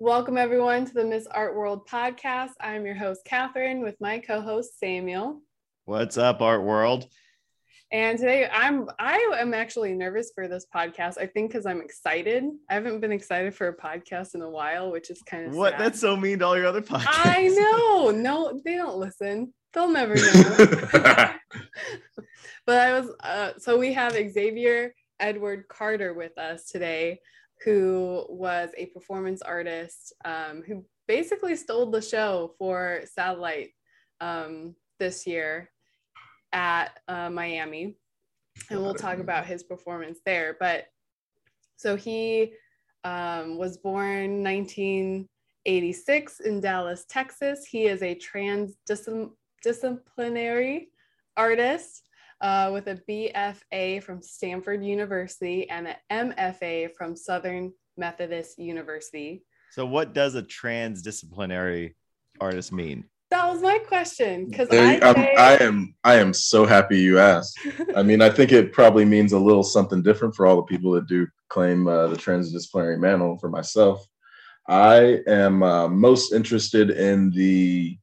Welcome, everyone, to the Miss Art World podcast. I'm your host, Catherine, with my co host, Samuel. What's up, Art World? And today I'm I am actually nervous for this podcast. I think because I'm excited. I haven't been excited for a podcast in a while, which is kind of what sad. that's so mean to all your other podcasts. I know. No, they don't listen. They'll never know. but I was uh, so we have Xxavier Edward Carter with us today who was a performance artist um, who basically stole the show for Satellite um, this year at uh, Miami. And we'll talk about his performance there. But so he um, was born 1986 in Dallas, Texas. He is a transdisciplinary artist uh, with a BFA from Stanford University and an MFA from Southern Methodist University. So, what does a transdisciplinary artist mean? That was my question because I, say... I am I am so happy you asked. I mean, I think it probably means a little something different for all the people that do claim uh, the transdisciplinary mantle. For myself, I am uh, most interested in the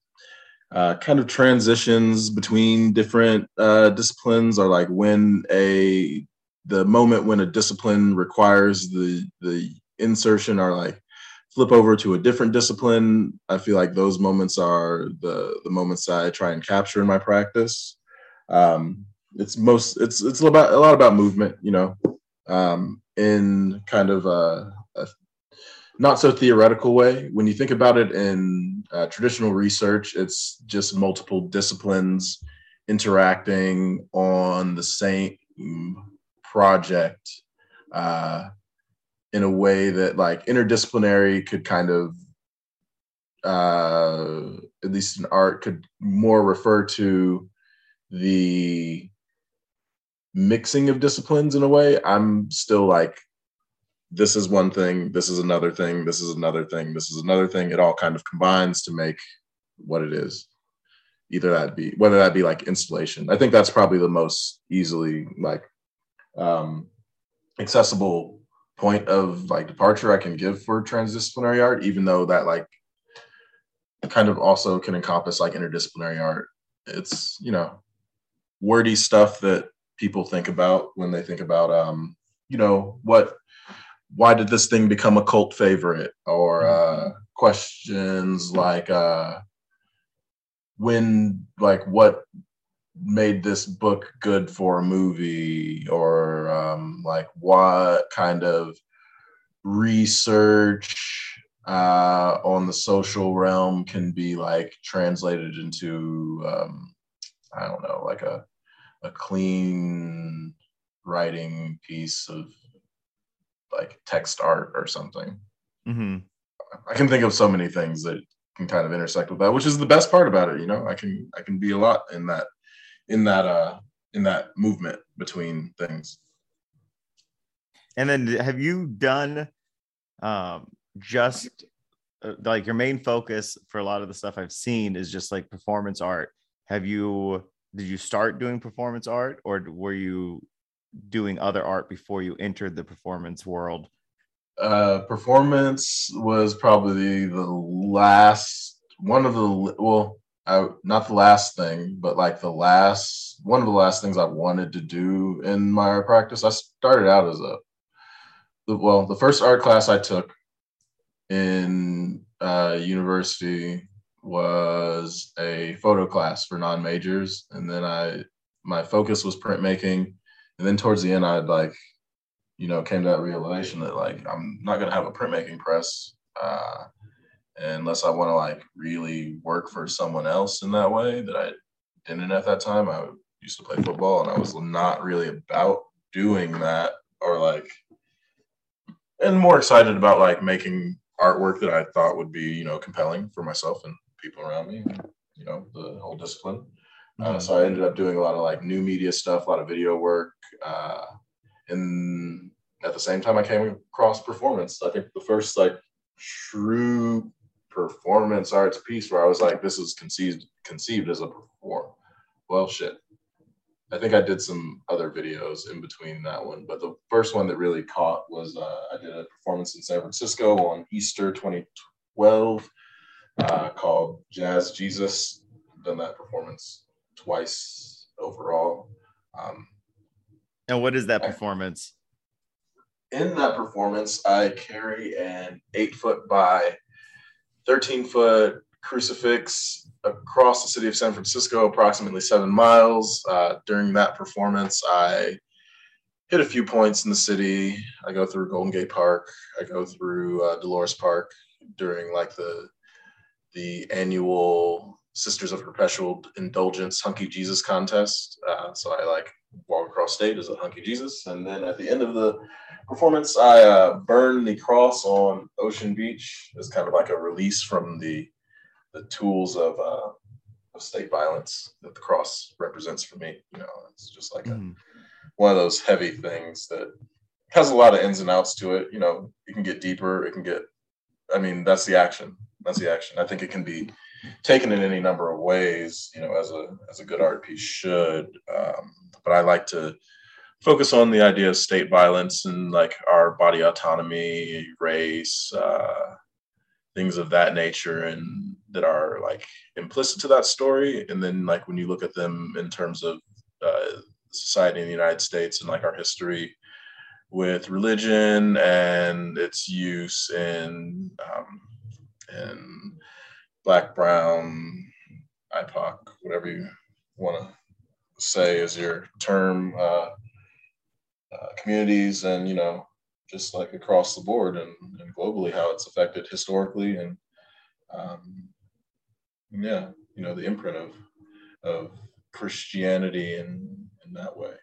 uh, kind of transitions between different uh, disciplines or like when a the moment when a discipline requires the the insertion or like flip over to a different discipline. I feel like those moments are the the moments that i try and capture in my practice. Um, it's most it's it's about a lot about movement you know um, in kind of a, a not so theoretical way. When you think about it in uh, traditional research, it's just multiple disciplines interacting on the same project uh, in a way that, like, interdisciplinary could kind of, uh, at least in art, could more refer to the mixing of disciplines in a way. I'm still like this is one thing, this is another thing, this is another thing, this is another thing. It all kind of combines to make what it is. Either that be whether that be like installation. I think that's probably the most easily like um accessible point of like departure I can give for transdisciplinary art, even though that like kind of also can encompass like interdisciplinary art. It's, you know, wordy stuff that people think about when they think about um, you know, what why did this thing become a cult favorite? Or uh, questions like uh, when like what made this book good for a movie? Or um, like what kind of research uh, on the social realm can be like translated into um, i don't know like a a clean writing piece of like text art or something. Mm-hmm. I can think of so many things that can kind of intersect with that, which is the best part about it. You know, I can I can be a lot in that in that uh in that movement between things. And then have you done um just uh, like your main focus for a lot of the stuff I've seen is just like performance art. Have you did you start doing performance art or were you doing other art before you entered the performance world? Uh, performance was probably the last one of the well, I, not the last thing, but like the last one of the last things I wanted to do in my art practice. I started out as a well, the first art class I took in uh, university was a photo class for non majors, and then I my focus was printmaking and then towards the end, I'd like, you know, came to that realization that like I'm not gonna have a printmaking press uh, unless I want to like really work for someone else in that way that I didn't at that time. I used to play football and I was not really about doing that or like, and more excited about like making artwork that I thought would be, you know, compelling for myself and people around me, you know, the whole discipline. Uh, so I ended up doing a lot of like new media stuff, a lot of video work, uh, and at the same time, I came across performance. I think the first like true performance arts piece where I was like, this is conceived conceived as a perform. Well, shit. I think I did some other videos in between that one, but the first one that really caught was uh, I did a performance in San Francisco on Easter 2012 uh, called Jazz Jesus. Done that performance twice overall. Um, and what is that performance? In that performance, I carry an eight foot by 13 foot crucifix across the city of San Francisco, approximately seven miles. Uh, during that performance, I hit a few points in the city. I go through Golden Gate Park. I go through uh, Dolores Park during like the the annual Sisters of Perpetual Indulgence Hunky Jesus contest. Uh, so I like walk across state as a hunky Jesus, and then at the end of the performance, I uh, burn the cross on Ocean Beach as kind of like a release from the the tools of uh, of state violence that the cross represents for me. You know, it's just like a, one of those heavy things that has a lot of ins and outs to it. You know, it can get deeper. It can get. I mean, that's the action. That's the action. I think it can be taken in any number of ways. You know, as a as a good art piece should. Um, but I like to focus on the idea of state violence and like our body autonomy, race, uh, things of that nature and that are like implicit to that story and then like when you look at them in terms of uh, society in the united states and like our history with religion and its use in um, in black brown ipoc whatever you want to say is your term uh, uh, communities and you know just like across the board and, and globally how it's affected historically and um, yeah you know the imprint of of christianity in in that way.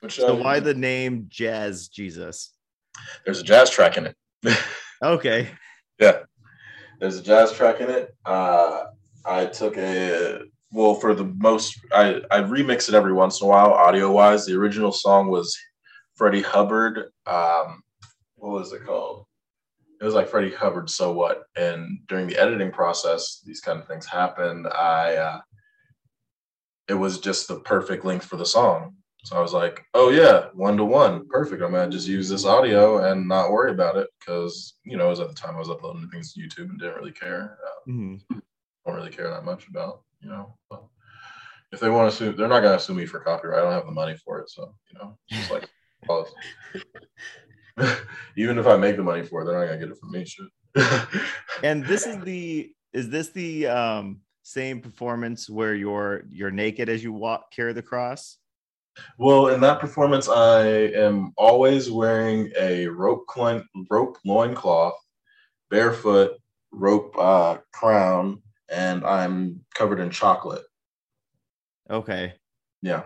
Which so uh, why the name jazz jesus? There's a jazz track in it. Okay. Yeah there's a jazz track in it uh i took a well for the most i i remix it every once in a while audio wise the original song was freddie hubbard um what was it called? It was like Freddie Hubbard, so what? And during the editing process, these kind of things happened. I uh, it was just the perfect length for the song. So I was like, oh yeah, one to one, perfect. I'm gonna just use this audio and not worry about it because you know, it was at the time I was uploading things to YouTube and didn't really care. Uh, mm-hmm. Don't really care that much about you know. if they want to sue, they're not gonna sue me for copyright. I don't have the money for it, so you know, just like. Pause. Even if I make the money for it, they're not gonna get it from me. Shit. and this is the is this the um same performance where you're you're naked as you walk carry the cross? Well, in that performance, I am always wearing a rope coin, rope loincloth, barefoot, rope uh, crown, and I'm covered in chocolate. Okay. Yeah.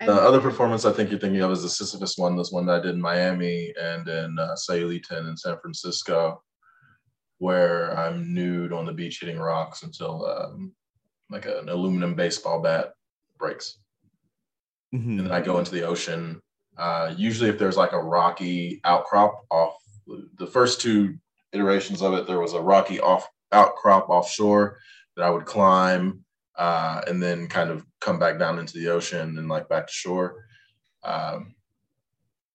The other performance I think you're thinking of is the Sisyphus one, this one that I did in Miami and in uh, Sayulita in San Francisco, where I'm nude on the beach hitting rocks until um, like an aluminum baseball bat breaks. Mm-hmm. And then I go into the ocean. Uh, usually, if there's like a rocky outcrop off the first two iterations of it, there was a rocky off outcrop offshore that I would climb uh, and then kind of come back down into the ocean and like back to shore. Um,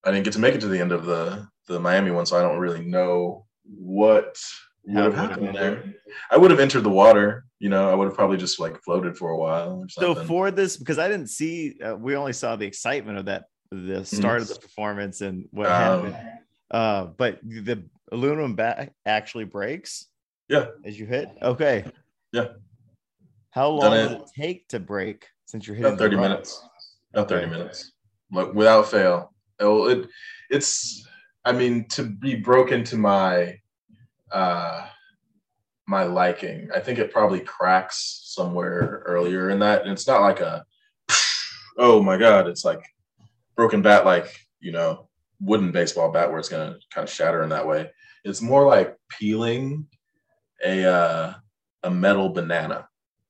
I didn't get to make it to the end of the the Miami one, so I don't really know what would have happened there. I would have entered the water. You know, I would have probably just like floated for a while. So for this, because I didn't see, uh, we only saw the excitement of that, the start mm-hmm. of the performance and what um, happened. Uh, but the aluminum bat actually breaks. Yeah. As you hit. Okay. Yeah. How long does it take to break since you're hitting about 30 minutes? About 30 minutes. Like without fail. It, it it's I mean to be broken to my uh my liking. I think it probably cracks somewhere earlier in that. And it's not like a oh my god, it's like broken bat like, you know, wooden baseball bat where it's gonna kind of shatter in that way. It's more like peeling a uh, a metal banana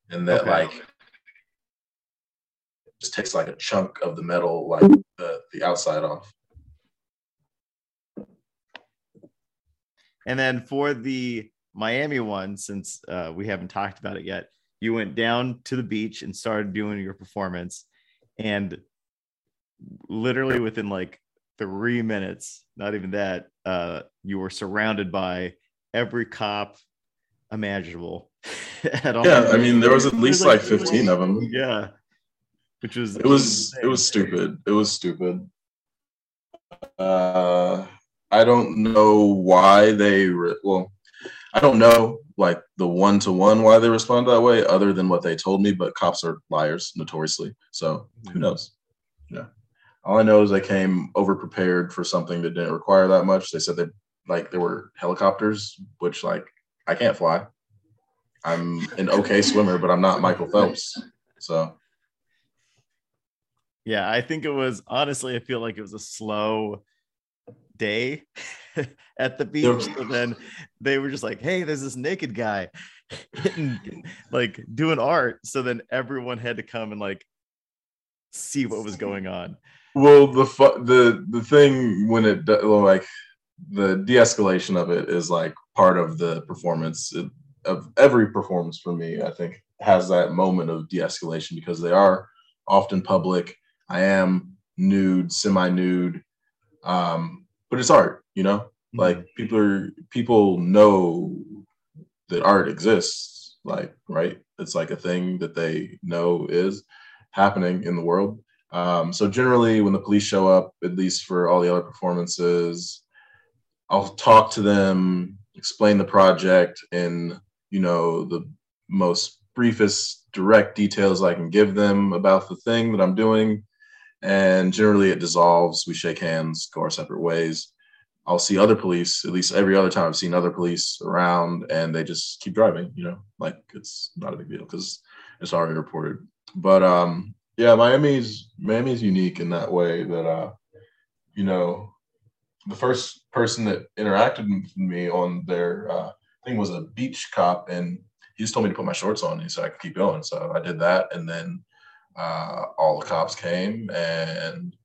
and that okay. like just takes like a chunk of the metal, like the, the outside off. And then for the Miami one, since uh, we haven't talked about it yet, you went down to the beach and started doing your performance. and literally within like three minutes, not even that, uh, you were surrounded by every cop imaginable. at all. Yeah, I mean, there was at least like, like 15 of them. Yeah, which was it was insane. it was stupid. It was stupid. Uh, I don't know why they re- well, I don't know like the one to one why they respond that way, other than what they told me. But cops are liars notoriously, so who knows? Yeah. All I know is they came over prepared for something that didn't require that much. They said they like there were helicopters, which like I can't fly. I'm an okay swimmer, but I'm not Michael Phelps. So yeah, I think it was honestly, I feel like it was a slow day at the beach. And then they were just like, hey, there's this naked guy hitting, like doing art. So then everyone had to come and like see what was going on. Well, the fu- the the thing when it like the de-escalation of it is like part of the performance it, of every performance for me. I think has that moment of de-escalation because they are often public. I am nude, semi-nude, um, but it's art. You know, mm-hmm. like people are people know that art exists. Like right, it's like a thing that they know is happening in the world. Um, so generally, when the police show up, at least for all the other performances, I'll talk to them, explain the project in you know the most briefest direct details I can give them about the thing that I'm doing, and generally it dissolves. We shake hands, go our separate ways. I'll see other police at least every other time I've seen other police around, and they just keep driving. You know, like it's not a big deal because it's already reported. But um, yeah, Miami's Miami's unique in that way that uh, you know, the first person that interacted with me on their uh, thing was a beach cop, and he just told me to put my shorts on. He said I could keep going, so I did that, and then uh, all the cops came, and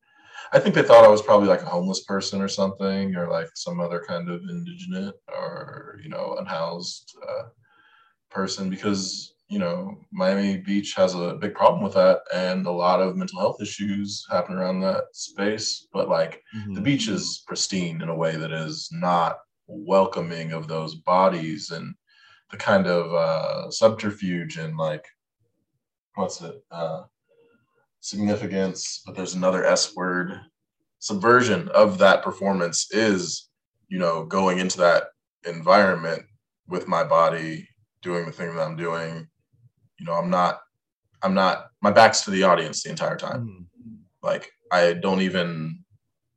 I think they thought I was probably like a homeless person or something, or like some other kind of indigent or you know unhoused uh, person because you know, Miami Beach has a big problem with that, and a lot of mental health issues happen around that space. But like mm-hmm. the beach is pristine in a way that is not welcoming of those bodies and the kind of uh, subterfuge and like what's it uh, significance. But there's another S word subversion of that performance is you know going into that environment with my body doing the thing that I'm doing you know i'm not i'm not my back's to the audience the entire time mm-hmm. like i don't even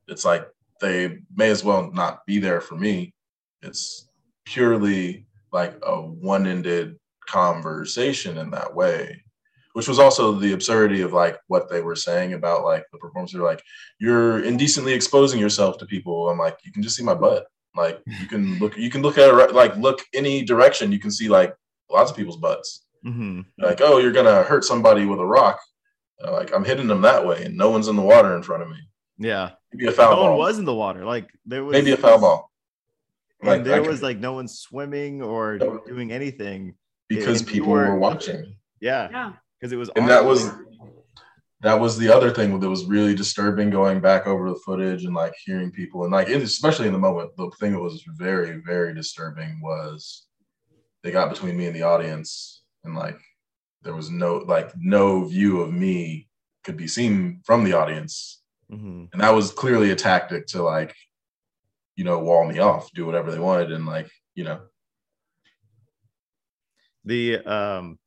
it's like they may as well not be there for me it's purely like a one-ended conversation in that way which was also the absurdity of like what they were saying about like the performance they're like you're indecently exposing yourself to people i'm like you can just see my butt like you can look you can look at it like look any direction you can see like lots of people's butts Mm-hmm. Like, oh, you're gonna hurt somebody with a rock. Uh, like I'm hitting them that way, and no one's in the water in front of me. Yeah, maybe a foul no ball. one was in the water. Like there was maybe a foul ball. Like there was like no one swimming or no. doing anything because people were, were, watching. Yeah, yeah, because it was. And that was that was the other thing that was really disturbing going back over the footage and like hearing people and like especially in the moment the thing that was very very disturbing was they got between me and the audience and like there was no like no view of me could be seen from the audience mm-hmm. and that was clearly a tactic to like you know wall me off do whatever they wanted and like you know the um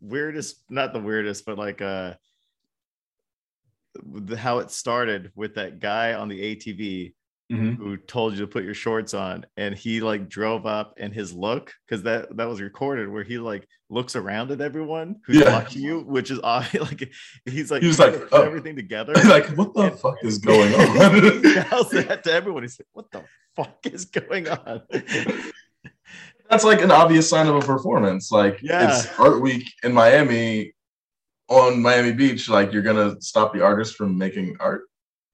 weirdest not the weirdest but like uh the, how it started with that guy on the atv mm-hmm. who told you to put your shorts on and he like drove up and his look because that that was recorded where he like looks around at everyone who's yeah. watching you which is odd like he's like he's like oh. everything together like what the and, fuck is going on he yells that to everyone he's like what the fuck is going on that's like an obvious sign of a performance like yeah. it's art week in miami on miami beach like you're gonna stop the artist from making art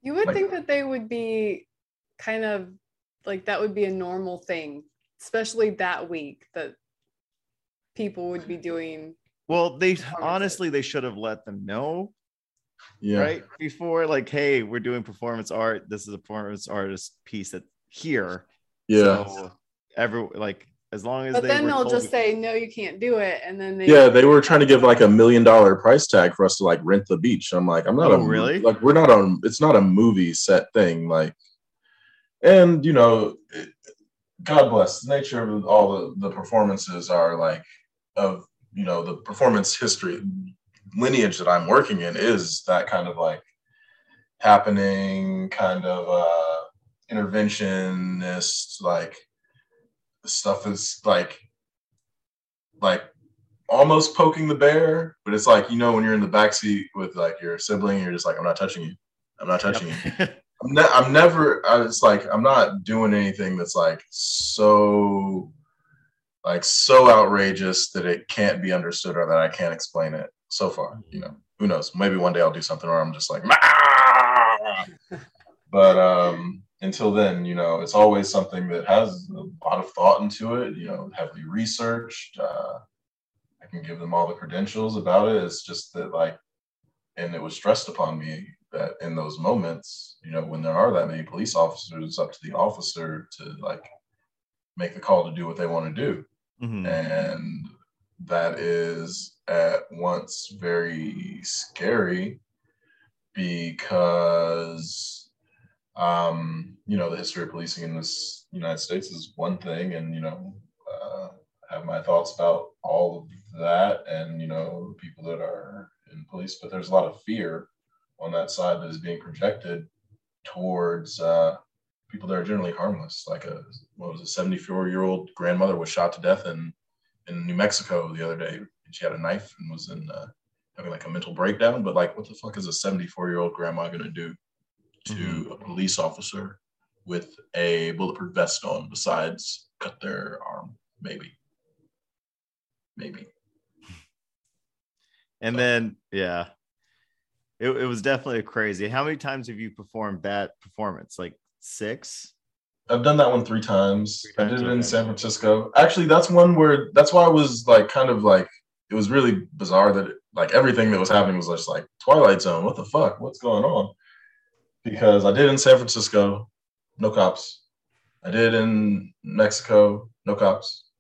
you would like, think that they would be kind of like that would be a normal thing, especially that week that people would be doing. Well, they honestly they should have let them know Yeah. right before like hey we're doing performance art this is a performance artist piece that here Yeah. so every like as long as But they then they'll just to- say, no, you can't do it. And then they yeah, they were trying to give like a million dollar price tag for us to like rent the beach. I'm like, I'm not Oh, a really? like we're not on. It's not a movie set thing. Like, and you know, God bless the nature of all the the performances are like of you know the performance history lineage that I'm working in is that kind of like happening kind of uh interventionist like stuff is like like almost poking the bear, but it's like you know when you're in the backseat with like your sibling, you're just like, I'm not touching you. I'm not touching you. I'm, ne- I'm never. I, it's like I'm not doing anything that's like so, like so outrageous that it can't be understood or that I can't explain it. So far, you know, who knows? Maybe one day I'll do something or I'm just like, "Mah!" but um, until then, you know, it's always something that has a lot of thought into it. You know, heavily researched. Uh, I can give them all the credentials about it. It's just that like, and it was stressed upon me that in those moments, you know, when there are that many police officers, it's up to the officer to like make the call to do what they want to do. Mhm. And that is at once very scary because um, you know, the history of policing in this United States is one thing, and you know, uh, I have my thoughts about all of that, and you know, people that are in police, but there's a lot of fear on that side that is being projected towards uh, people that are generally harmless. Like a what was a 74 year old grandmother was shot to death in in New Mexico the other day. She had a knife and was in uh, having like a mental breakdown. But like, what the fuck is a 74 year old grandma gonna do to Mhm. a police officer with a bulletproof vest on besides cut their arm? Maybe. Maybe. and then yeah it, it was definitely crazy how many times have you performed that performance like six I've done that one three times. Three I did it in. San Francisco. Actually, that's one where that's why I was like kind of like it was really bizarre that it, like everything that was happening was just like Twilight Zone. What the fuck? What's going on? Because I did in San Francisco, no cops. I did in Mexico, no cops.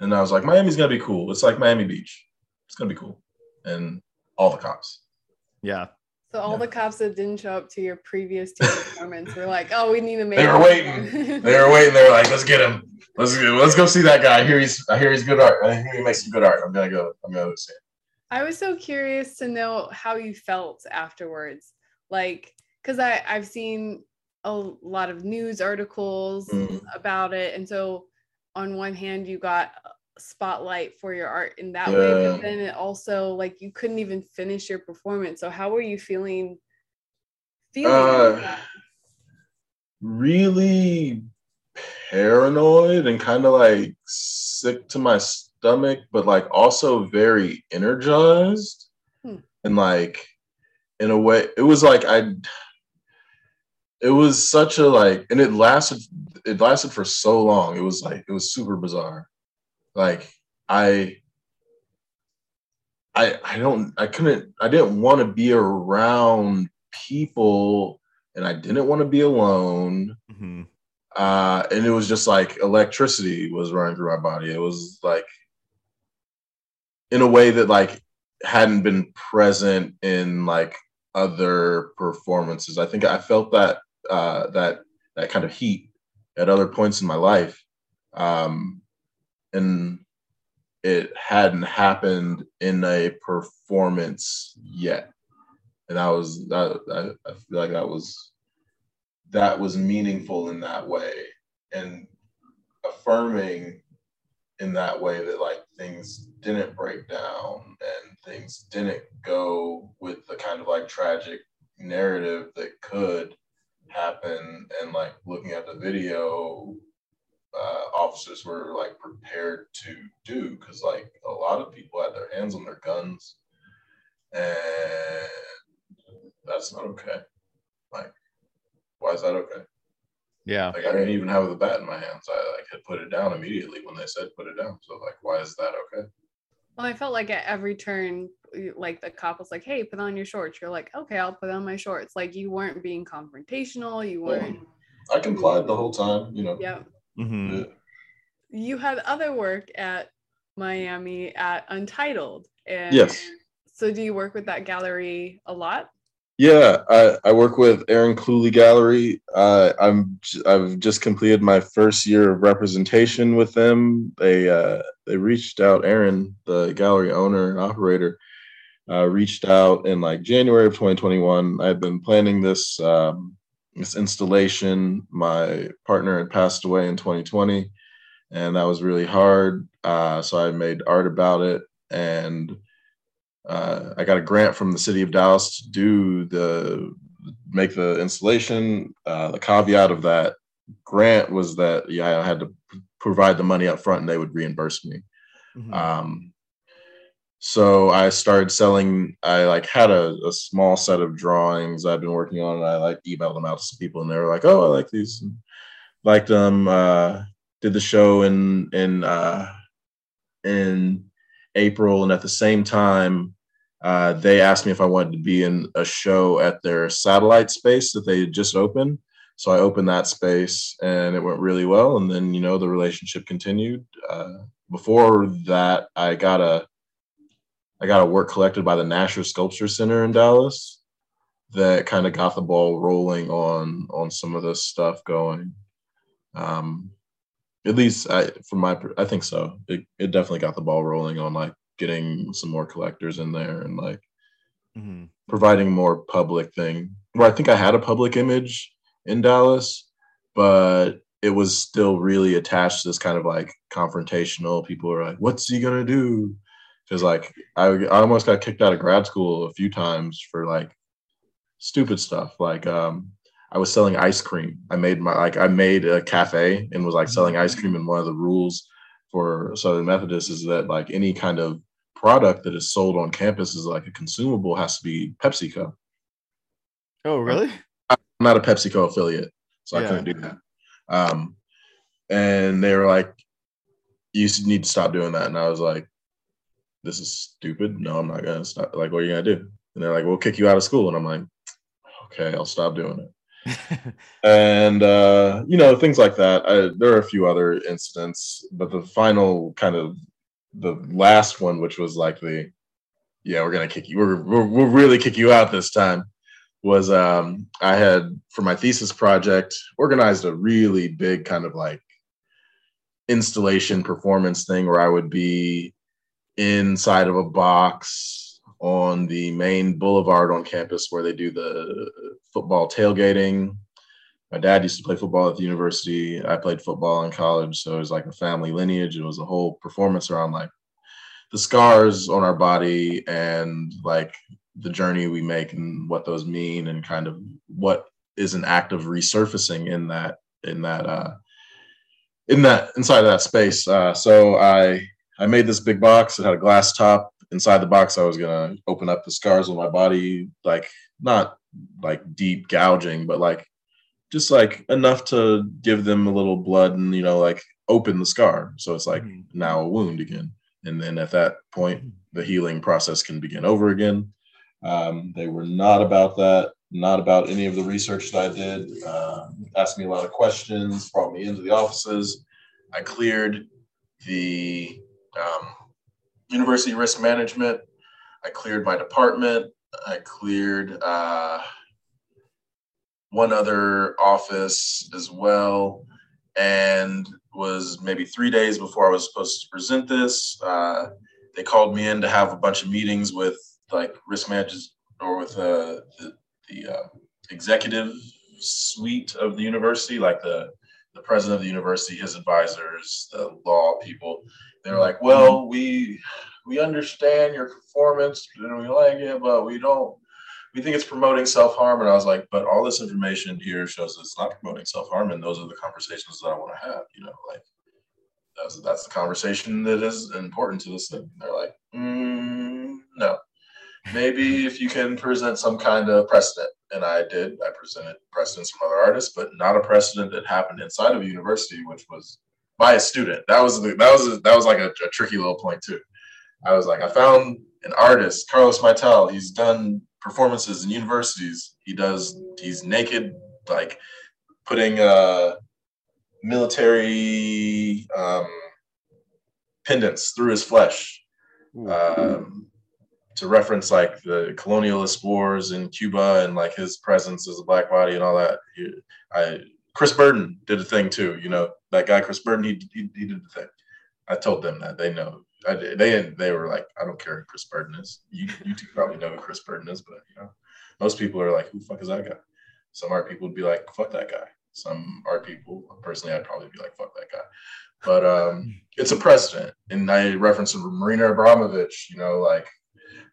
And I was like, Miami's gonna be cool. It's like Miami Beach. It's gonna be cool. And all the cops. yeah So all Yeah. the cops that didn't show up to your previous two performance were like, "Oh, we need to make." They were waiting. They were waiting. They were like, "Let's get him. Let's go, let's go see that guy. I hear he's. I hear he's good art. I hear he makes some good art. I'm gonna go. I'm gonna go see it." I was so curious to know how you felt afterwards, like because I I've seen a lot of news articles Mhm. about it, and so on one hand you got spotlight for your art in that way, but then it also like you couldn't even finish your performance. So how were you feeling? Feeling Uh. Really paranoid and kind of like sick to my stomach, but like also very energized. Hmm. And like in a way, it was like I. It was such a like, and it lasted. It lasted for so long. It was like it was super bizarre. Like I. I I don't I couldn't I didn't want to be around people and I didn't want to be alone. Mhm. Uh, and it was just like electricity was running through my body. It was like in a way that like hadn't been present in like other performances. I think I felt that uh, that that kind of heat at other points in my life, um, and it hadn't happened in a performance yet. And that was that. I, I feel like that was that was meaningful in that way and affirming in that way that like things didn't break down and things didn't go with the kind of like tragic narrative that could happen and like looking at the video uh, officers were like prepared to do because like a lot of people had their hands on their guns and that's not okay like why is that okay yeah like I didn't even have the bat in my hands. I like had put it down immediately when they said put it down. So like, why is that okay? Well, I felt like at every turn like the cop was like, "Hey, put on your shorts." You're like, "Okay, I'll put on my shorts." Like you weren't being confrontational. You weren't. I complied the whole time, you know. Yeah. Mhm. Yeah. You had other work at Miami at Untitled, and Yes. So do you work with that gallery a lot? Yeah, I, I work with Erin Cluley Gallery. Uh, I'm I've just completed my first year of representation with them. They uh, they reached out. Aaron, the gallery owner and operator, uh, reached out in like January of 2021. I've been planning this um, this installation. My partner had passed away in 2020, and that was really hard. Uh, so I made art about it and uh, I got a grant from the city of Dallas to do the make the installation. Uh, the caveat of that grant was that yeah, I had to provide the money up front and they would reimburse me. Mhm. Um, so I started selling. I like had a, a small set of drawings I've been working on, and I like emailed them out to some people, and they were like, "Oh, I like these." And liked them. Uh, did the show in in uh, in April, and at the same time, uh, they asked me if I wanted to be in a show at their satellite space that they had just opened. So I opened that space, and it went really well. And then you know the relationship continued. Uh, before that, I got a I got a work collected by the Nasher Sculpture Center in Dallas that kind of got the ball rolling on on some of this stuff going. Um, at least I, from my, I think so. It it definitely got the ball rolling on like getting some more collectors in there and like Mhm. providing more public thing. Where I think I had a public image in Dallas, but it was still really attached to this kind of like confrontational. People are like, "What's he gonna do?" Because like I, I almost got kicked out of grad school a few times for like stupid stuff. Like um, I was selling ice cream. I made my like I made a cafe and was like selling ice cream. And one of the rules for Southern Methodist is that like any kind of product that is sold on campus is like a consumable has to be PepsiCo. Oh, really? I'm not a PepsiCo affiliate, so I couldn't do that. Um, and they were like, "You need to stop doing that." And I was like, "This is stupid. No, I'm not gonna stop. Like, what are you gonna do?" And they're like, "We'll kick you out of school." And I'm like, "Okay, I'll stop doing it." and uh, you know things like that. I, there are a few other incidents, but the final kind of the last one, which was like the yeah, we're gonna kick you. We're we're, we'll really kick you out this time. Was um, I had for my thesis project organized a really big kind of like installation performance thing where I would be inside of a box on the main boulevard on campus where they do the football tailgating. My dad used to play football at the university. I played football in college, so it was like a family lineage. It was a whole performance around like the scars on our body and like the journey we make and what those mean and kind of what is an act of resurfacing in that in that uh in that inside of that space. Uh, so I I made this big box. It had a glass top. Inside the box, I was gonna open up the scars on my body, like not like deep gouging, but like just like enough to give them a little blood and you know like open the scar. So it's like Mhm. now a wound again. And then at that point, the healing process can begin over again. Um, they were not about that, not about any of the research that I did. Uh, asked me a lot of questions, brought me into the offices. I cleared the um, university risk management. I cleared my department. I cleared uh, one other office as well, and was maybe three days before I was supposed to present this. Uh, they called me in to have a bunch of meetings with like risk managers or with uh, the, the uh, executive suite of the university, like the the president of the university, his advisors, the law people. They were like, "Well, we we understand your performance and we like it, but we don't. We think it's promoting self harm." And I was like, "But all this information here shows that it's not promoting self harm, and those are the conversations that I want to have. You know, like that's that's the conversation that is important to this thing." And they're like, mm, "No." Maybe if you can present some kind of precedent, and I did. I presented precedents from other artists, but not a precedent that happened inside of a university, which was by a student. That was the, that was that was like a, a tricky little point too. I was like, I found an artist, Carlos Martiel. He's done performances in universities. He does. He's naked, like putting uh, military um, pendants through his flesh. Um, to reference like the colonialist wars in Cuba and like his presence as a black body and all that. I Chris Burden did a thing too. You know that guy Chris Burden. He he, he did the thing. I told them that they know. I. They they were like, I don't care who Chris Burden is. You you two probably know who Chris Burden is, but you know, most people are like, who the fuck is that guy? Some art people would be like, fuck that guy. Some art people, personally, I'd probably be like, fuck that guy. But um, it's a precedent, and I reference Marina Abramovich. You know, like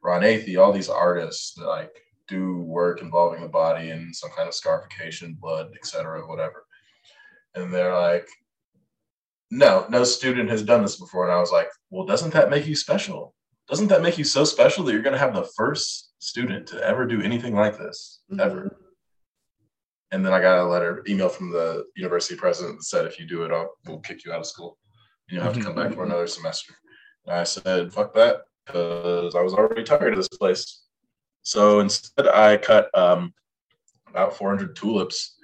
Ron Athey, all these artists like do work involving the body and some kind of scarification, blood, etc., whatever. And they're like, no, no student has done this before. And I was like, well, doesn't that make you special? Doesn't that make you so special that you're going to have the first student to ever do anything like this, mm-hmm. ever? And then I got a letter, email from the university president that said, if you do it, I'll, we'll kick you out of school. And you'll have to come back for another semester. And I said, fuck that, because I was already tired of this place. So instead, I cut um, about 400 tulips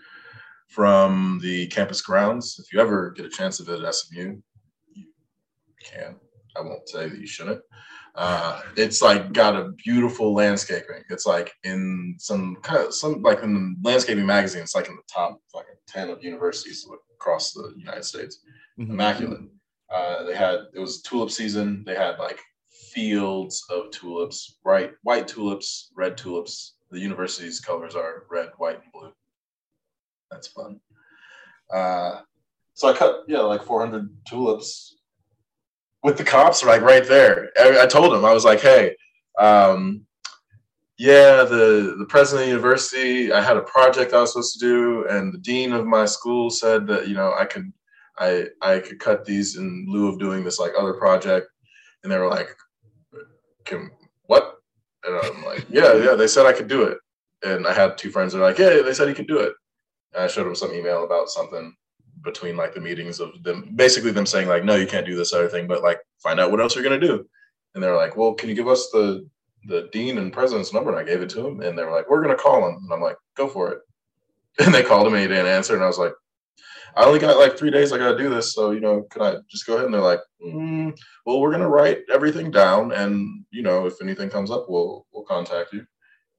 from the campus grounds. If you ever get a chance to visit SMU, you can. I won't say that you shouldn't. Uh, it's like got a beautiful landscaping. It's like in some kind of some like in the landscaping magazine. It's like in the top like ten of universities across the United States. Mm-hmm. Immaculate. Uh, they had it was tulip season. They had like fields of tulips, right? White tulips, red tulips. The university's colors are red, white, and blue. That's fun. Uh, so I cut, yeah, like 400 tulips with the cops, like right there. I, I told him, I was like, hey, um, yeah, the, the president of the university, I had a project I was supposed to do, and the dean of my school said that, you know, I could, I, I could cut these in lieu of doing this like other project. And they were like, can, what? And I'm like, yeah, yeah, they said I could do it. And I had two friends that are like, yeah, they said you could do it. And I showed them some email about something between like the meetings of them, basically them saying like, no, you can't do this other thing, but like find out what else you're gonna do. And they're like, well, can you give us the the dean and president's number? And I gave it to them, and they were like, we're gonna call him. And I'm like, go for it. And they called him, and he didn't answer. And I was like, I only got like three days. I gotta do this, so you know, can I just go ahead? And they're like, mm, well, we're gonna write everything down, and you know, if anything comes up, we'll we'll contact you.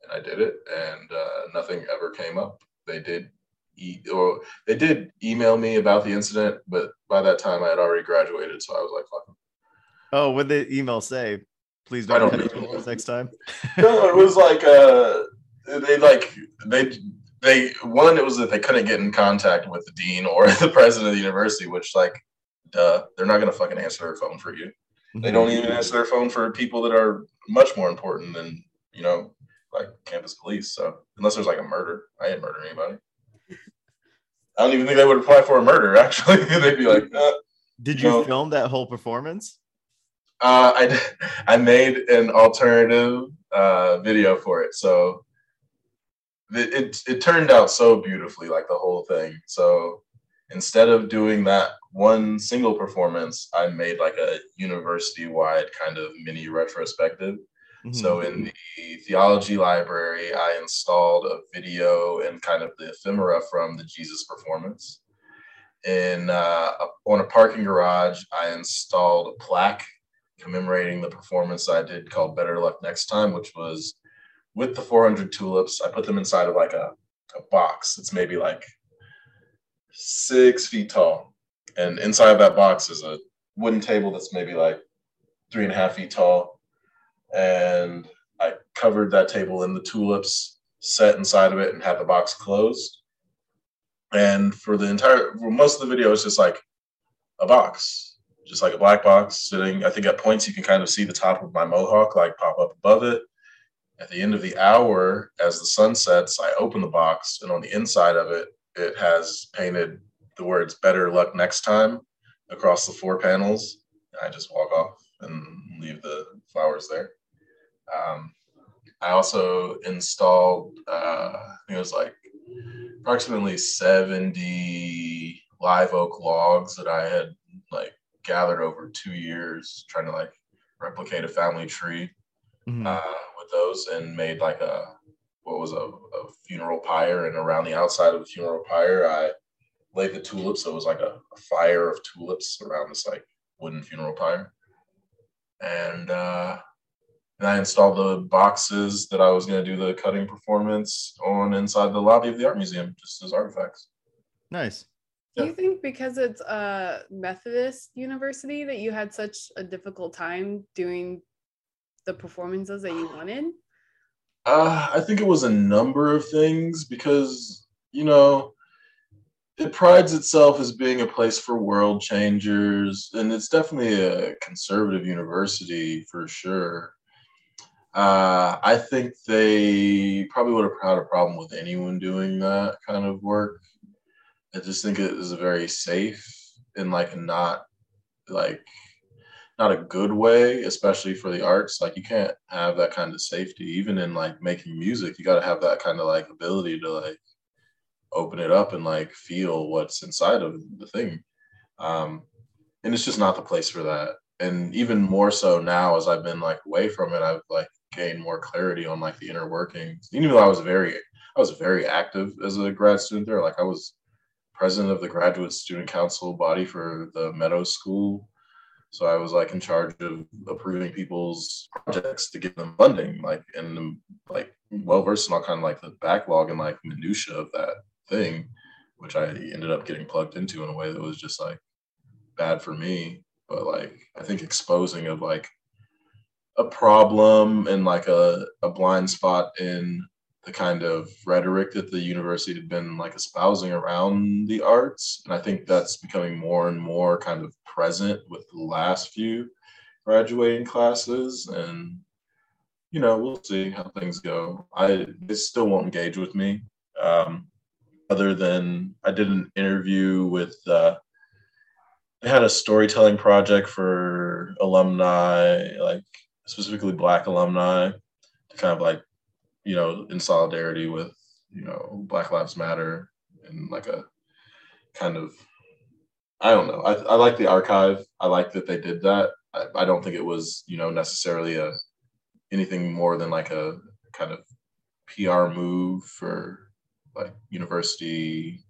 And I did it, and uh, nothing ever came up. They did e- or they did email me about the incident, but by that time I had already graduated, so I was like, "Fuck." Oh, what did the email say? Please don't, I don't next time. no, it was like uh, they like they they one it was that they couldn't get in contact with the dean or the president of the university, which like, duh, they're not gonna fucking answer their phone for you. They don't even answer their phone for people that are much more important than you know, like campus police. So unless there's like a murder, I didn't murder anybody. I don't even think they would apply for a murder. Actually, they'd be like, uh, "Did you no. film that whole performance?" Uh, I I made an alternative uh, video for it, so it, it it turned out so beautifully, like the whole thing. So instead of doing that one single performance, I made like a university wide kind of mini retrospective Mm-hmm. So in the theology library, I installed a video and kind of the ephemera from the Jesus performance. In uh, on a parking garage, I installed a plaque commemorating the performance I did called Better Luck Next Time, which was with the 400 tulips. I put them inside of like a, a box. It's maybe like six feet tall. And inside of that box is a wooden table that's maybe like three and a half feet tall and I covered that table in the tulips, set inside of it, and had the box closed. And for the entire, for most of the video, it's just like a box, just like a black box sitting. I think at points you can kind of see the top of my mohawk like pop up above it. At the end of the hour, as the sun sets, I open the box, and on the inside of it, it has painted the words "Better luck next time" across the four panels. I just walk off and leave the flowers there. Um, I also installed, uh, I think it was like approximately 70 live oak logs that I had like gathered over two years trying to like replicate a family tree Mhm. uh, with those and made like a what was a, a funeral pyre. And around the outside of the funeral pyre I laid the tulips. So it was like a, a fire of tulips around this like wooden funeral pyre. And uh and I installed the boxes that I was going to do the cutting performance on inside the lobby of the art museum just as artifacts. Nice. Do you think because it's a Methodist university that you had such a difficult time doing the performances that you wanted? Uh, I think it was a number of things because, you know, it prides itself as being a place for world changers, and it's definitely a conservative university for sure. Uh, I think they probably would have had a problem with anyone doing that kind of work. I just think it is very safe and like not like not a good way, especially for the arts. Like you can't have that kind of safety, even in like making music. You got to have that kind of like ability to like open it up and like feel what's inside of the thing. Um, and it's just not the place for that. And even more so now, as I've been like away from it, I've like gained more clarity on like the inner workings. Even though I was very, I was very active as a grad student there. Like I was president of the graduate student council body for the Meadows School so I was like in charge of approving people's projects to give them funding, like and like well versed in all kind of like the backlog and like minutia of that thing, which I ended up getting plugged into in a way that was just like bad for me. But like I think exposing of like a problem and like a, a blind spot in the kind of rhetoric that the university had been like espousing around the arts. And I think that's becoming more and more kind of present with the last few graduating classes. And, you know, we'll see how things go. I they still won't engage with me. Um, other than I did an interview with uh they had a storytelling project for alumni, like specifically black alumni, to kind of like you know, in solidarity with, you know, Black Lives Matter and like a kind of, I don't know. I, I like the archive. I like that they did that. I, I don't think it was, you know, necessarily a anything more than like a kind of PR move for like university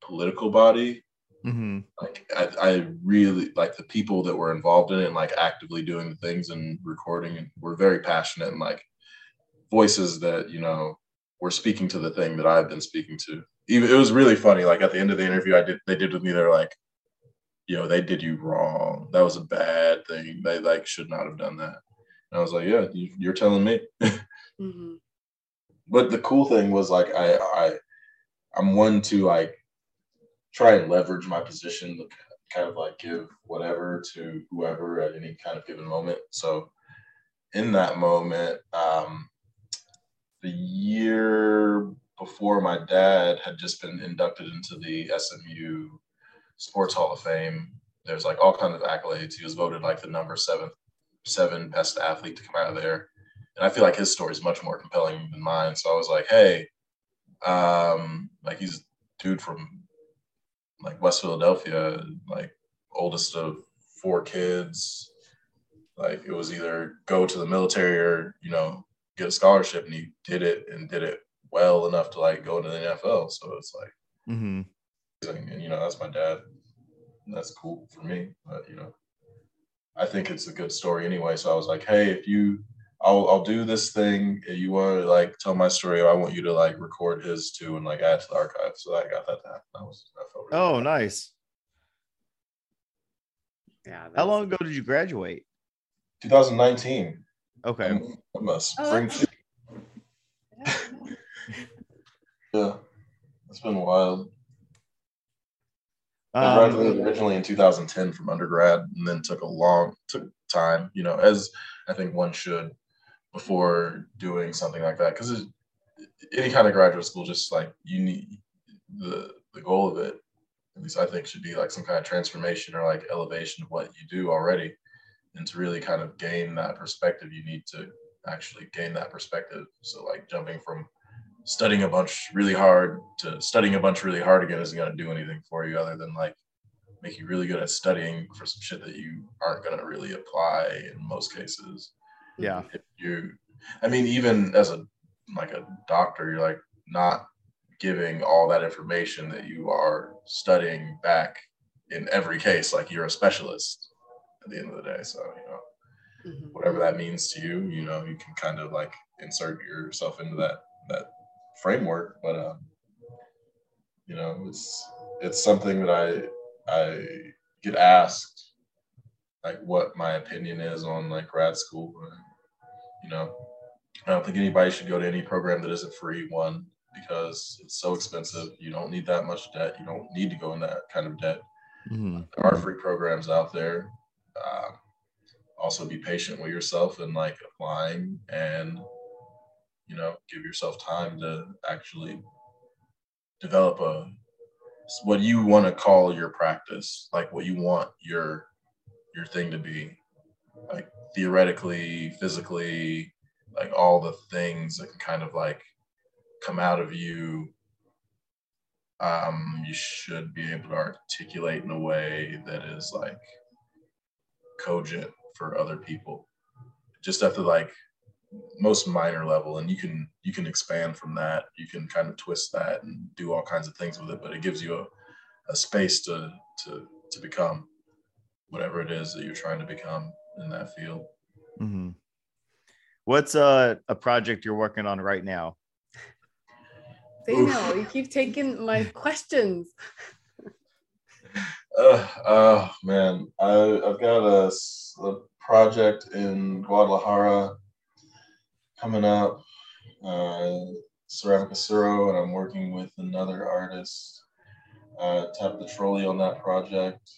political body. hmm Like I, I really like the people that were involved in it and like actively doing the things and recording and were very passionate and like voices that you know were speaking to the thing that I've been speaking to. Even it was really funny. Like at the end of the interview, I did they did with me. They're like, you know, they did you wrong. That was a bad thing. They like should not have done that. And I was like, yeah, you, you're telling me. hmm but the cool thing was like I I I'm one to like try and leverage my position to kind of like give whatever to whoever at any kind of given moment. So in that moment, um, the year before my dad had just been inducted into the SMU Sports Hall of Fame. There's like all kinds of accolades. He was voted like the number seven seven best athlete to come out of there. And I feel like his story is much more compelling than mine. So I was like, hey, um, like he's a dude from like West Philadelphia, like oldest of four kids. Like it was either go to the military or, you know, get a scholarship and he did it and did it well enough to like go into the NFL. So it's like hmm and you know, that's my dad. That's cool for me. But you know, I think it's a good story anyway. So I was like, hey, if you I'll I'll do this thing. If you want to like tell my story, I want you to like record his too and like add to the archive. So I got that to happen. That was that felt really Oh, good. nice. Yeah. How long ago did you graduate? 2019. Okay. I'm, I'm a Oh, spring that's- yeah. Yeah, it's been wild. I Um, graduated originally in 2010 from undergrad, and then took a long took time, you know, as I think one should before doing something like that. Because any kind of graduate school, just like you need the the goal of it, at least I think, should be like some kind of transformation or like elevation of what you do already. And to really kind of gain that perspective, you need to actually gain that perspective. So like jumping from studying a bunch really hard to studying a bunch really hard again isn't going to do anything for you other than like make you really good at studying for some shit that you aren't gonna really apply in most cases. Yeah. If you, I mean, even as a like a doctor, you're like not giving all that information that you are studying back in every case. Like you're a specialist at the end of the day. So you know Mhm. whatever that means to you you know you can kind of like insert yourself into that that framework but um you know it's it's something that i i get asked like what my opinion is on like grad school and, you know i don't think anybody should go to any program that isn't free one because it's so expensive you don't need that much debt you don't need to go in that kind of debt Mhm. there are free programs out there. Um, also, be patient with yourself and like applying, and you know, give yourself time to actually develop a what you want to call your practice, like what you want your your thing to be, like theoretically, physically, like all the things that can kind of like come out of you um, you should be able to articulate in a way that is like cogent for other people just at the like most minor level and you can you can expand from that you can kind of twist that and do all kinds of things with it but it gives you a, a space to to to become whatever it is that you're trying to become in that field mm-hmm. What's uh, a project you're working on right now? Say Oof. no. You keep taking my questions. Uh, oh man, I, I've got a project in Guadalajara coming up, uh, Ceramica Suro, and I'm working with another artist, uh, Tabitha Trolley on that project.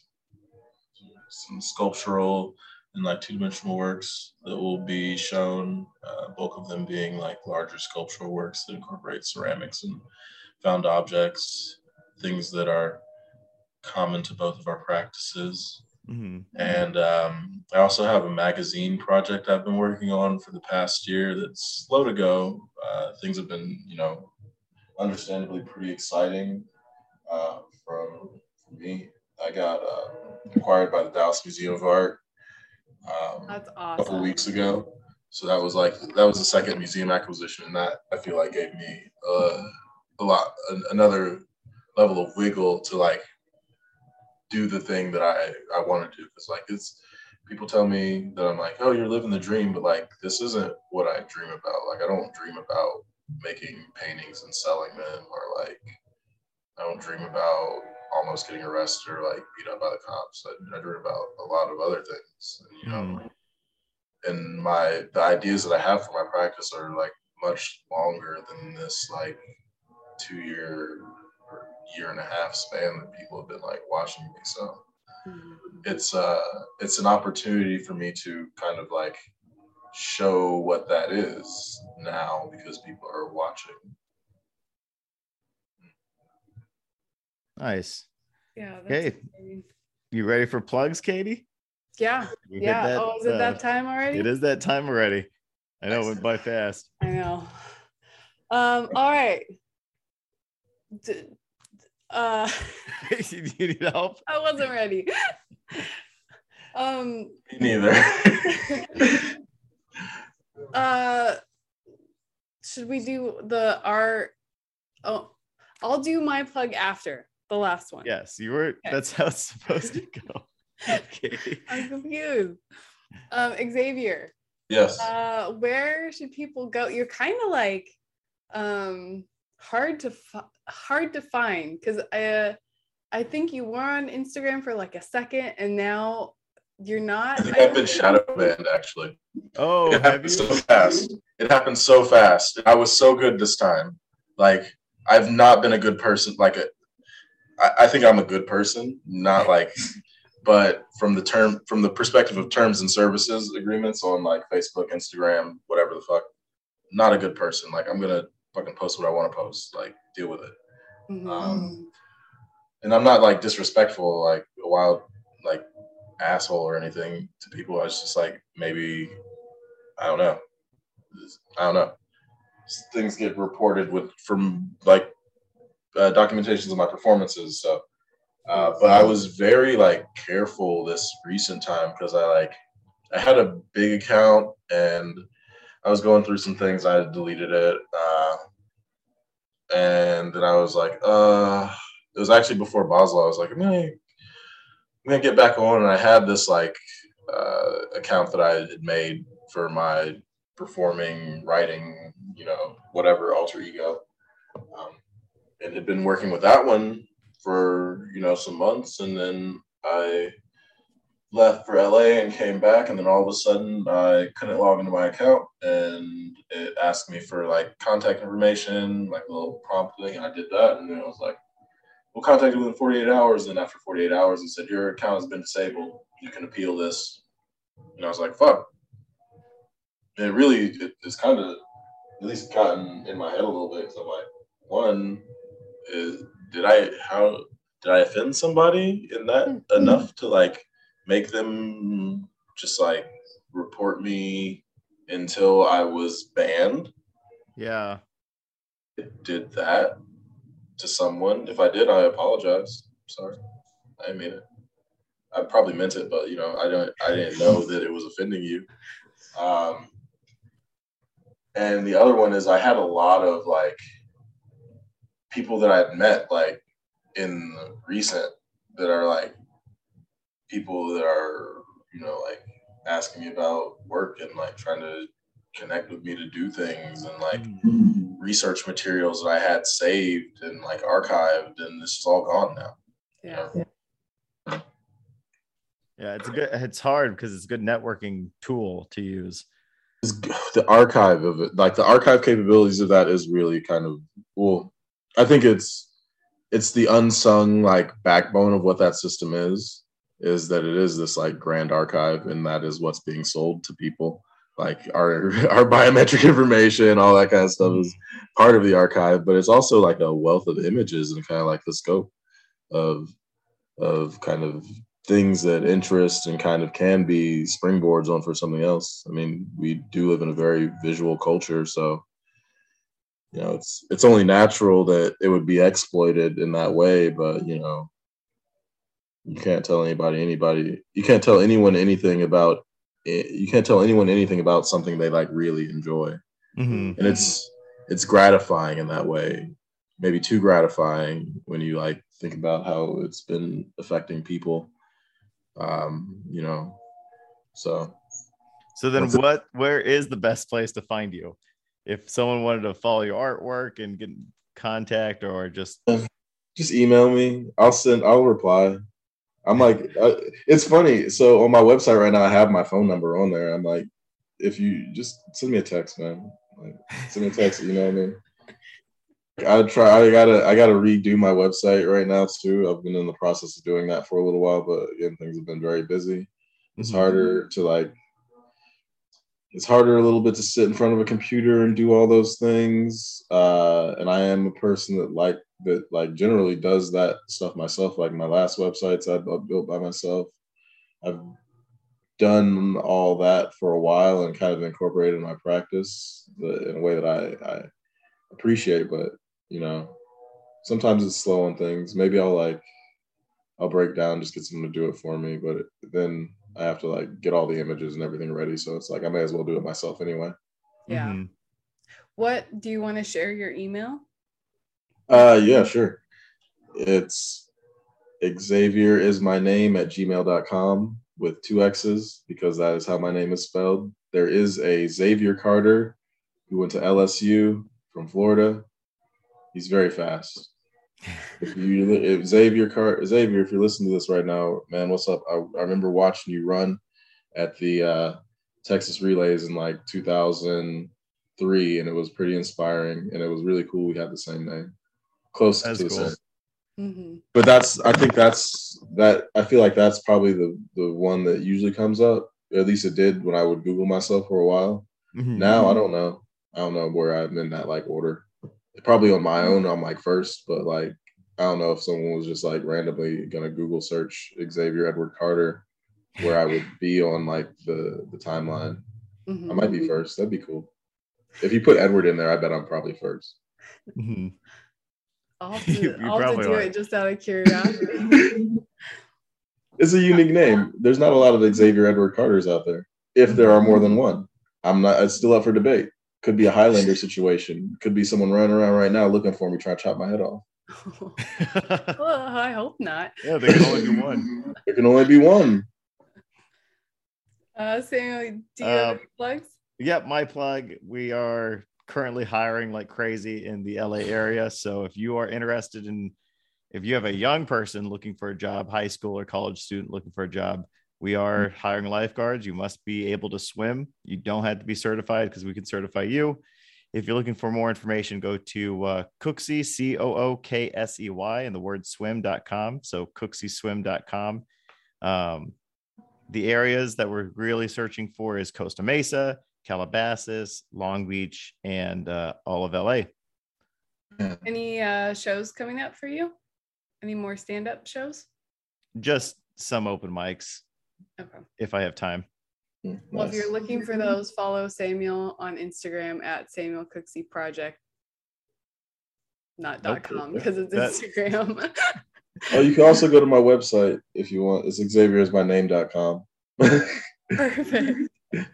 Some sculptural and like two-dimensional works that will be shown. Uh, bulk of them being like larger sculptural works that incorporate ceramics and found objects, things that are common to both of our practices. Mhm. And um, I also have a magazine project I've been working on for the past year that's slow to go. Uh, things have been, you know, understandably pretty exciting uh, from, for me. I got uh, acquired by the Dallas Museum of Art um, That's a couple weeks ago. So that was like that was the second museum acquisition, and that I feel like gave me uh, a lot an, another level of wiggle to like do the thing that I I want to do. Because like it's people tell me that I'm like, oh, you're living the dream, but like this isn't what I dream about. Like I don't dream about making paintings and selling them, or like I don't dream about almost getting arrested or like beat up by the cops. I, I dream about a lot of other things. You know, mm-hmm. and my the ideas that I have for my practice are like much longer than this like two year year and a half span that people have been like watching me. So Mhm. it's uh it's an opportunity for me to kind of like show what that is now because people are watching. Nice. Yeah. Hey, amazing. You ready for plugs, Katie? Yeah. We Yeah. that, oh, is it uh, that time already? It is that time already. I know it went by fast. I know. Um, all right. D- uh, you need help? I wasn't ready. um, Me neither. uh, should we do the our? Oh, I'll do my plug after the last one. Yes, you were. That's how it's supposed to go. Okay. I'm confused. Um, Xxavier, yes. uh, where should people go? You're kind of like um hard to fi- hard to find because I uh, I think you were on Instagram for like a second and now you're not. I think I've been shadow banned actually. Oh, it happened so fast. It happened so fast. I was so good this time. Like I've not been a good person. Like a, I, I think I'm a good person, not like, but from the term, from the perspective of terms and services agreements on like Facebook, Instagram, whatever the fuck, not a good person. Like I'm gonna fucking post what I want to post. Like deal with it. Mhm. Um, and I'm not like disrespectful, like a wild like asshole or anything to people. I was just like maybe I don't know. I don't know. Things get reported with from like uh, documentations of my performances. So Uh, but I was very like careful this recent time because I like I had a big account and I was going through some things. I deleted it, uh, and then I was like, uh, it was actually before Basel. I was like, I'm gonna, I'm gonna get back on, and I had this like uh, account that I had made for my performing, writing, you know, whatever alter ego, um, and had been working with that one for you know some months, and then I left for LA and came back, and then all of a sudden I couldn't log into my account, and it asked me for like contact information, like a little prompt thing, and I did that, and then I was like, "We'll contact you within 48 hours." And after 48 hours, it said your account has been disabled. You can appeal this, and I was like, "Fuck." And it really, it, it's kind of at least gotten in my head a little bit because I'm like, one, is, did I how did I offend somebody in that Mm-hmm. enough to like make them just like report me until I was banned? Yeah. It did that to someone. If I did, I apologize. Sorry, I mean it. I probably meant it, but you know, I don't. I didn't know that it was offending you. Um, and the other one is I had a lot of like people that I'd met like in recent that are like people that are you know like asking me about work and like trying to connect with me to do things and like Mm. research materials that I had saved and like archived and this is all gone now. Yeah. Yeah, it's a good. It's hard because it's a good networking tool to use. It's the archive of it, like the archive capabilities of that is really kind of well, I think it's it's the unsung like backbone of what that system is, is that it is this like grand archive and that is what's being sold to people. Like our our biometric information, all that kind of stuff is part of the archive, but it's also like a wealth of images and kind of like the scope of of kind of things that interest and kind of can be springboards on for something else. I mean, we do live in a very visual culture, so you know, it's it's only natural that it would be exploited in that way, but you know, you can't tell anybody anybody you can't tell anyone anything about it. you can't tell anyone anything about something they like really enjoy. Mhm. And it's it's gratifying in that way. Maybe too gratifying when you like think about how it's been affecting people um, you know. So So then, what? Where is the best place to find you? If someone wanted to follow your artwork and get in contact, or just just email me. I'll send. I'll reply. I'm like, uh, it's funny. So on my website right now, I have my phone number on there. I'm like, if you just send me a text, man. Like, send me a text. You know what I mean? I try. I gotta. I gotta redo my website right now too. I've been in the process of doing that for a little while, but again, things have been very busy. It's Mhm. harder to like. It's harder a little bit to sit in front of a computer and do all those things. Uh, and I am a person that like that like generally does that stuff myself. Like my last websites I I built by myself. I've done all that for a while and kind of incorporated in my practice the, in a way that I, I appreciate. But you know, sometimes it's slow on things. Maybe I'll like I'll break down, just get someone to do it for me. But then I have to like get all the images and everything ready. So it's like I may as well do it myself anyway. Yeah. Mhm. What do you want to share your email? Uh yeah, sure. It's Xavier is my name at gmail.com with two X's because that is how my name is spelled. There is a Xavier Carter who went to LSU from Florida. He's very fast. If you if Xavier Car Xavier, if you're listening to this right now, man, what's up? I, I remember watching you run at the uh, Texas Relays in like 2003, and it was pretty inspiring, and it was really cool. We had the same name, close That's to the cool. same. Mm-hmm. But that's I think that's that I feel like that's probably the the one that usually comes up. At least it did when I would Google myself for a while. Mhm. Now I don't know. I don't know where I'm in that like order. Probably on my own, I'm like first, but like I don't know if someone was just like randomly gonna Google search Xxavier Edward Carter, where I would be on like the the timeline. Mm-hmm. I might be first. That'd be cool. If you put Edward in there, I bet I'm probably first. Mhm. I'll have to, You- you I'll have to do are. it just out of curiosity. It's a unique name. There's not a lot of Xxavier Edward Carters out there. If there are more than one, I'm not. It's still up for debate. Could be a Highlander situation. Could be someone running around right now looking for me, trying to chop my head off. well, I hope not. yeah, they can only be one. There can only be one. Uh, Samuel, do you Uh, have any plugs? Yep, my plug. We are currently hiring like crazy in the LA area. So if you are interested in, if you have a young person looking for a job, high school or college student looking for a job, we are hiring lifeguards. You must be able to swim. You don't have to be certified because we can certify you. If you're looking for more information, go to uh, Cooksey, C O O K S E Y, and the word swim.com. So cookseyswim.com. Um, the areas that we're really searching for is Costa Mesa, Calabasas, Long Beach, and uh, all of LA. Any uh, shows coming up for you? Any more stand up shows? Just some open mics Okay. if I have time. Mm, Well, if you're looking for those, follow Samuel on Instagram at Samuel Cooksey Project. Not dot Okay. com because it's That- Instagram. Oh, you can also go to my website if you want. It's xavierismyname.com. Perfect.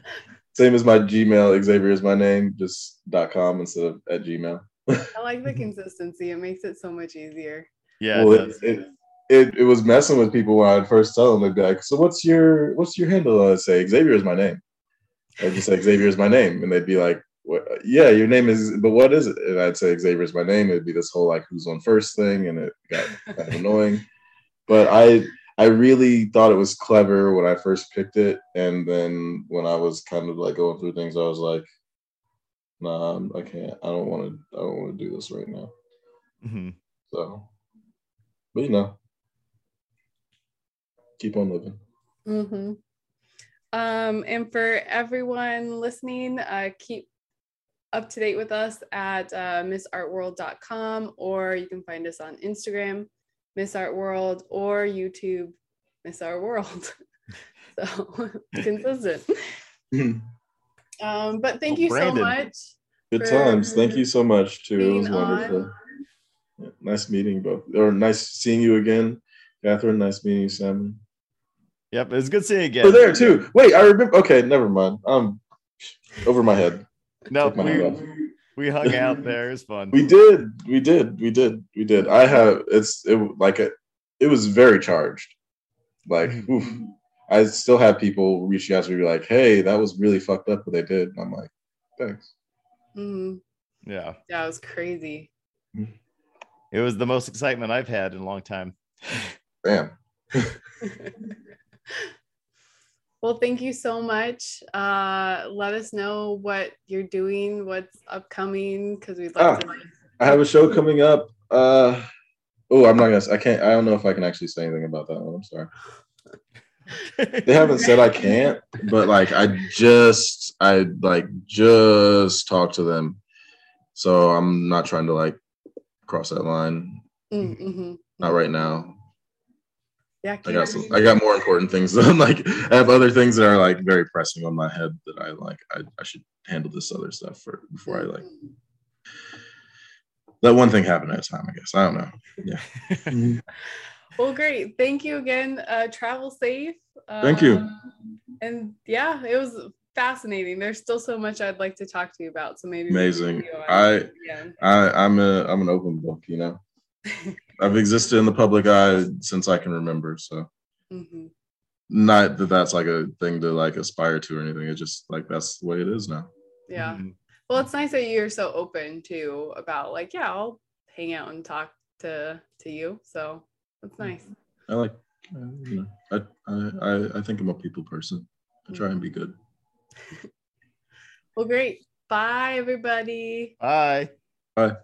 Same as my Gmail, Xavier is my name, just dot .com instead of at Gmail. I like the consistency. It makes it so much easier. Yeah, well, it it, it, it, it was messing with people when I'd first tell them. They'd be like, "So what's your what's your handle?" I'd say Xavier is my name. I'd just say Xavier is my name, and they'd be like, what, "Yeah, your name is, but what is it?" And I'd say Xavier is my name. It'd be this whole like who's on first thing, and it got kind of annoying. But I I really thought it was clever when I first picked it, and then when I was kind of like going through things, I was like, "Nah, I'm- can't. I don't want to. I don't want to do this right now." Mhm. So, but you know, keep on living. hmm Um, and for everyone listening, uh, keep up to date with us at uh, missartworld.com or you can find us on Instagram, Miss Art World, or YouTube, Miss Art World. so consistent. Um, but thank Well, you so much. Good times. Thank you so much too. It was wonderful. on. Nice meeting both, or nice seeing you again, Catherine. Nice meeting you, Sam. Yep, it's good seeing you again. We're there too. Wait, I remember. Okay, never mind. Um, over my head. No, Take my hand off. We, we hung out there. It was fun. We did. We did. We did. We did. I have. It's it like it. It was very charged. Like, Mhm. oof. I still have people reaching out to me like, "Hey, that was really fucked up what they did." And I'm like, "Thanks." Mhm. Yeah, That was crazy. it was the most excitement I've had in a long time. Bam. well, thank you so much. Uh, let us know what you're doing, what's upcoming, because we'd like Ah. to. I have a show coming up. Uh, oh, I'm not gonna. I can't. I don't know if I can actually say anything about that one. I'm sorry. They haven't said I can't, but like I just, I like just talked to them, so I'm not trying to like cross that line. Mm, mhm. Not right now. Yeah, I got some, I got more important things. Than, like I have other things that are like very pressing on my head that I like. I, I should handle this other stuff for before I like let one thing happen at a time. I guess I don't know. Yeah. Well, great. Thank you again. Uh, travel safe. Thank you. Um, And yeah, it was fascinating. There's still so much I'd like to talk to you about. So maybe Amazing. I I I'm a I'm an open book. You know, I've existed in the public eye since I can remember. So Mhm. not that that's like a thing to like aspire to or anything. It's just like that's the way it is now. Yeah. Mhm. Well, it's nice that you're so open too about like, yeah, I'll hang out and talk to to you. So that's nice. I like, you know, I, I I I think I'm a people person. I try and be good. Well, great. Bye, everybody. Bye. Bye.